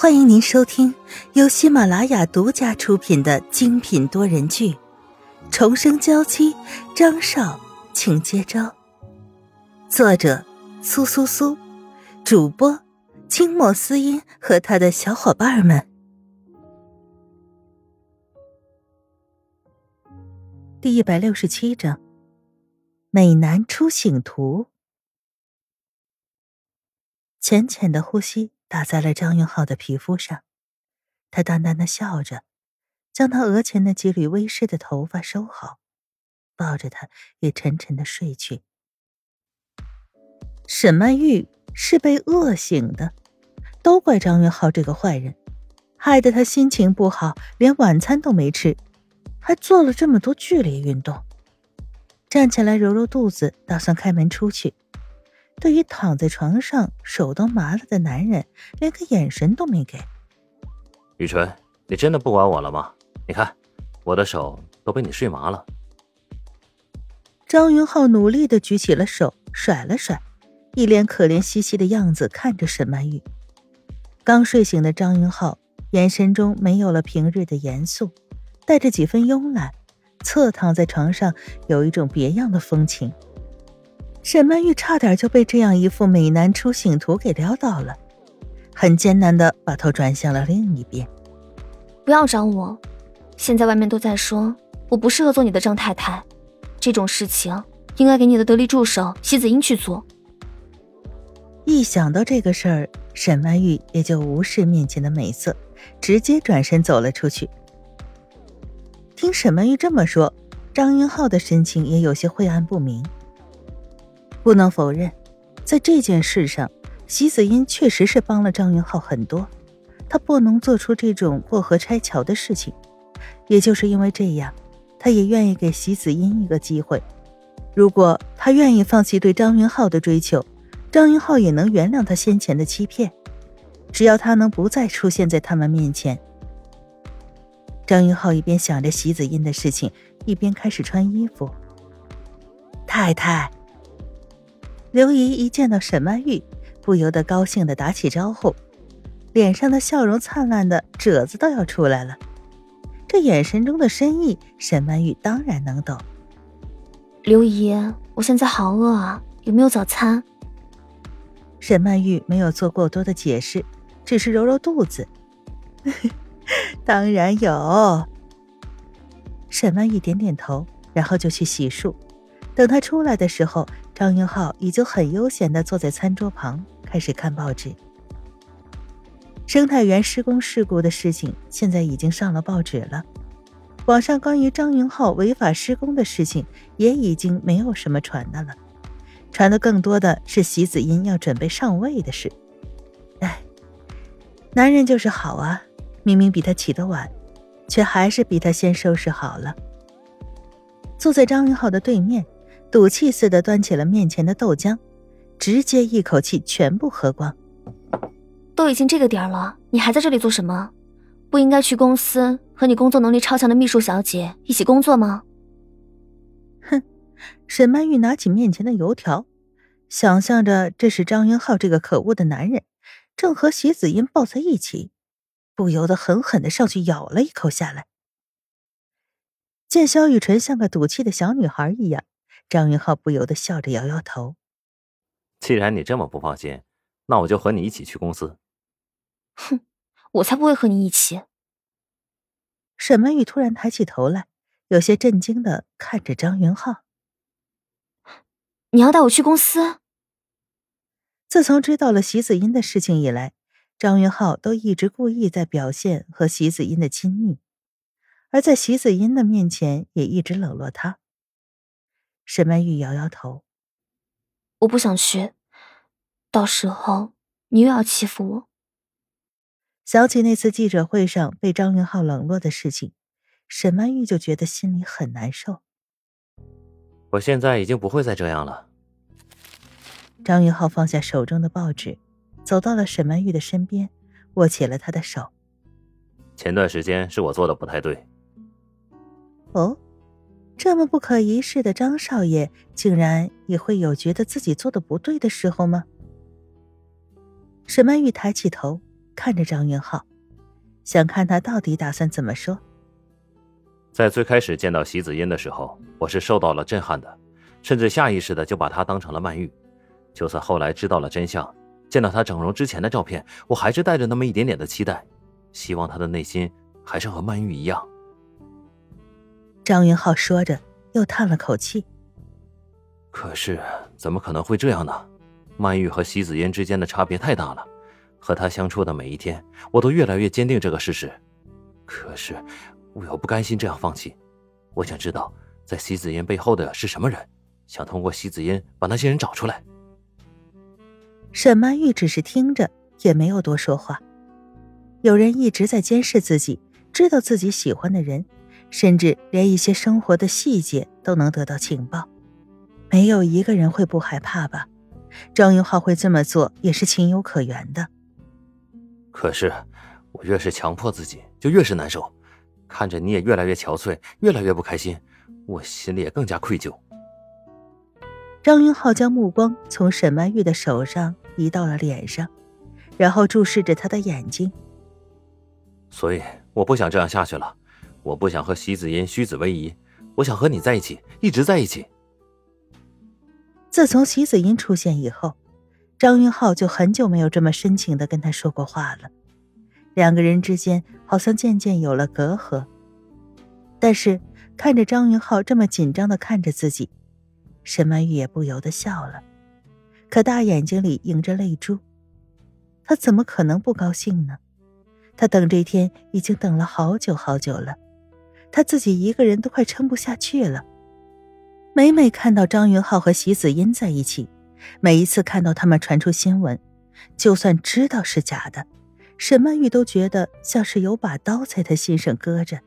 欢迎您收听由喜马拉雅独家出品的精品多人剧《重生娇妻》，张少，请接招。作者：苏苏苏，主播：清墨思音和他的小伙伴们。第一百六十七章：美男出醒图。浅浅的呼吸。打在了张云浩的皮肤上，他淡淡的笑着，将他额前的几缕微湿的头发收好，抱着他也沉沉的睡去。沈曼玉是被饿醒的，都怪张云浩这个坏人，害得他心情不好，连晚餐都没吃，还做了这么多剧烈运动。站起来揉揉肚子，打算开门出去。对于躺在床上手都麻了的男人，连个眼神都没给。雨纯，你真的不管我了吗？你看，我的手都被你睡麻了。张云浩努力的举起了手，甩了甩，一脸可怜兮兮的样子看着沈曼玉。刚睡醒的张云浩眼神中没有了平日的严肃，带着几分慵懒，侧躺在床上，有一种别样的风情。沈曼玉差点就被这样一副美男出醒图给撩到了，很艰难的把头转向了另一边。不要找我，现在外面都在说我不适合做你的张太太，这种事情应该给你的得力助手席子英去做。一想到这个事儿，沈曼玉也就无视面前的美色，直接转身走了出去。听沈曼玉这么说，张云浩的神情也有些晦暗不明。不能否认，在这件事上，席子英确实是帮了张云浩很多。他不能做出这种过河拆桥的事情，也就是因为这样，他也愿意给席子英一个机会。如果他愿意放弃对张云浩的追求，张云浩也能原谅他先前的欺骗。只要他能不再出现在他们面前。张云浩一边想着席子英的事情，一边开始穿衣服。太太。刘姨一见到沈曼玉，不由得高兴的打起招呼，脸上的笑容灿烂的褶子都要出来了。这眼神中的深意，沈曼玉当然能懂。刘姨，我现在好饿啊，有没有早餐？沈曼玉没有做过多的解释，只是揉揉肚子。当然有。沈曼玉点点头，然后就去洗漱。等她出来的时候。张云浩已经很悠闲的坐在餐桌旁，开始看报纸。生态园施工事故的事情现在已经上了报纸了，网上关于张云浩违法施工的事情也已经没有什么传的了，传的更多的是席子英要准备上位的事。哎，男人就是好啊，明明比他起得晚，却还是比他先收拾好了。坐在张云浩的对面。赌气似的端起了面前的豆浆，直接一口气全部喝光。都已经这个点了，你还在这里做什么？不应该去公司和你工作能力超强的秘书小姐一起工作吗？哼！沈曼玉拿起面前的油条，想象着这是张云浩这个可恶的男人正和席子音抱在一起，不由得狠狠的上去咬了一口下来。见萧雨辰像个赌气的小女孩一样。张云浩不由得笑着摇摇头。既然你这么不放心，那我就和你一起去公司。哼，我才不会和你一起。沈曼玉突然抬起头来，有些震惊的看着张云浩：“你要带我去公司？”自从知道了席子音的事情以来，张云浩都一直故意在表现和席子音的亲密，而在席子音的面前也一直冷落他。沈曼玉摇摇头：“我不想去，到时候你又要欺负我。”想起那次记者会上被张云浩冷落的事情，沈曼玉就觉得心里很难受。我现在已经不会再这样了。张云浩放下手中的报纸，走到了沈曼玉的身边，握起了她的手。前段时间是我做的不太对。哦。这么不可一世的张少爷，竟然也会有觉得自己做的不对的时候吗？沈曼玉抬起头，看着张云浩，想看他到底打算怎么说。在最开始见到席子音的时候，我是受到了震撼的，甚至下意识的就把她当成了曼玉。就算后来知道了真相，见到她整容之前的照片，我还是带着那么一点点的期待，希望她的内心还是和曼玉一样。张云浩说着，又叹了口气。可是怎么可能会这样呢？曼玉和席子音之间的差别太大了，和她相处的每一天，我都越来越坚定这个事实。可是。我又不甘心这样放弃，我想知道在席子音背后的是什么人，想通过席子音把那些人找出来。沈曼玉只是听着，也没有多说话。有人一直在监视自己，知道自己喜欢的人，甚至连一些生活的细节都能得到情报，没有一个人会不害怕吧？张云浩会这么做也是情有可原的。可是，我越是强迫自己，就越是难受。看着你也越来越憔悴，越来越不开心，我心里也更加愧疚。张云浩将目光从沈曼玉的手上移到了脸上，然后注视着她的眼睛。所以我不想这样下去了，我不想和席子音虚子为谊，我想和你在一起，一直在一起。自从席子音出现以后，张云浩就很久没有这么深情的跟他说过话了。两个人之间好像渐渐有了隔阂，但是看着张云浩这么紧张的看着自己，沈曼玉也不由得笑了，可大眼睛里映着泪珠，她怎么可能不高兴呢？她等这天已经等了好久好久了，她自己一个人都快撑不下去了。每每看到张云浩和席子音在一起，每一次看到他们传出新闻，就算知道是假的。沈曼玉都觉得像是有把刀在她心上搁着，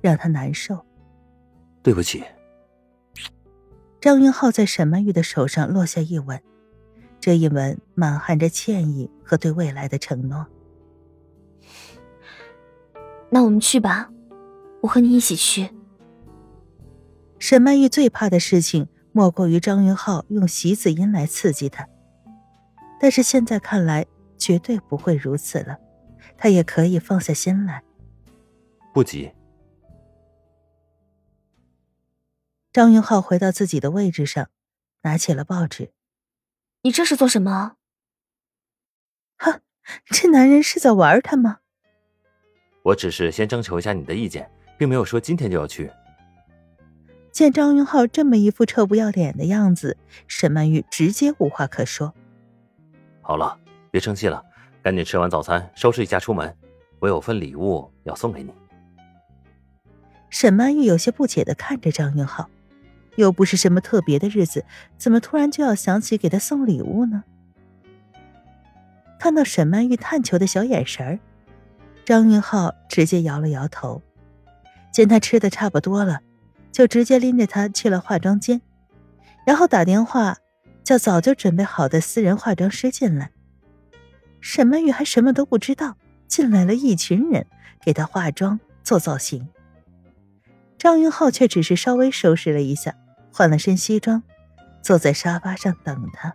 让她难受。对不起。张云浩在沈曼玉的手上落下一吻，这一吻满含着歉意和对未来的承诺。那我们去吧，我和你一起去。沈曼玉最怕的事情莫过于张云浩用席子音来刺激她，但是现在看来绝对不会如此了。她也可以放下心来，不急。张云浩回到自己的位置上，拿起了报纸。你这是做什么？哼，这男人是在玩他吗？我只是先征求一下你的意见，并没有说今天就要去。见张云浩这么一副臭不要脸的样子，沈曼玉直接无话可说。好了，别生气了。赶紧吃完早餐，收拾一下出门。我有份礼物要送给你。沈曼玉有些不解的看着张云浩，又不是什么特别的日子，怎么突然就要想起给他送礼物呢？看到沈曼玉探求的小眼神儿，张云浩直接摇了摇头。见他吃的差不多了，就直接拎着她去了化妆间，然后打电话叫早就准备好的私人化妆师进来。沈曼玉还什么都不知道，进来了一群人给她化妆做造型。张云浩却只是稍微收拾了一下，换了身西装，坐在沙发上等他。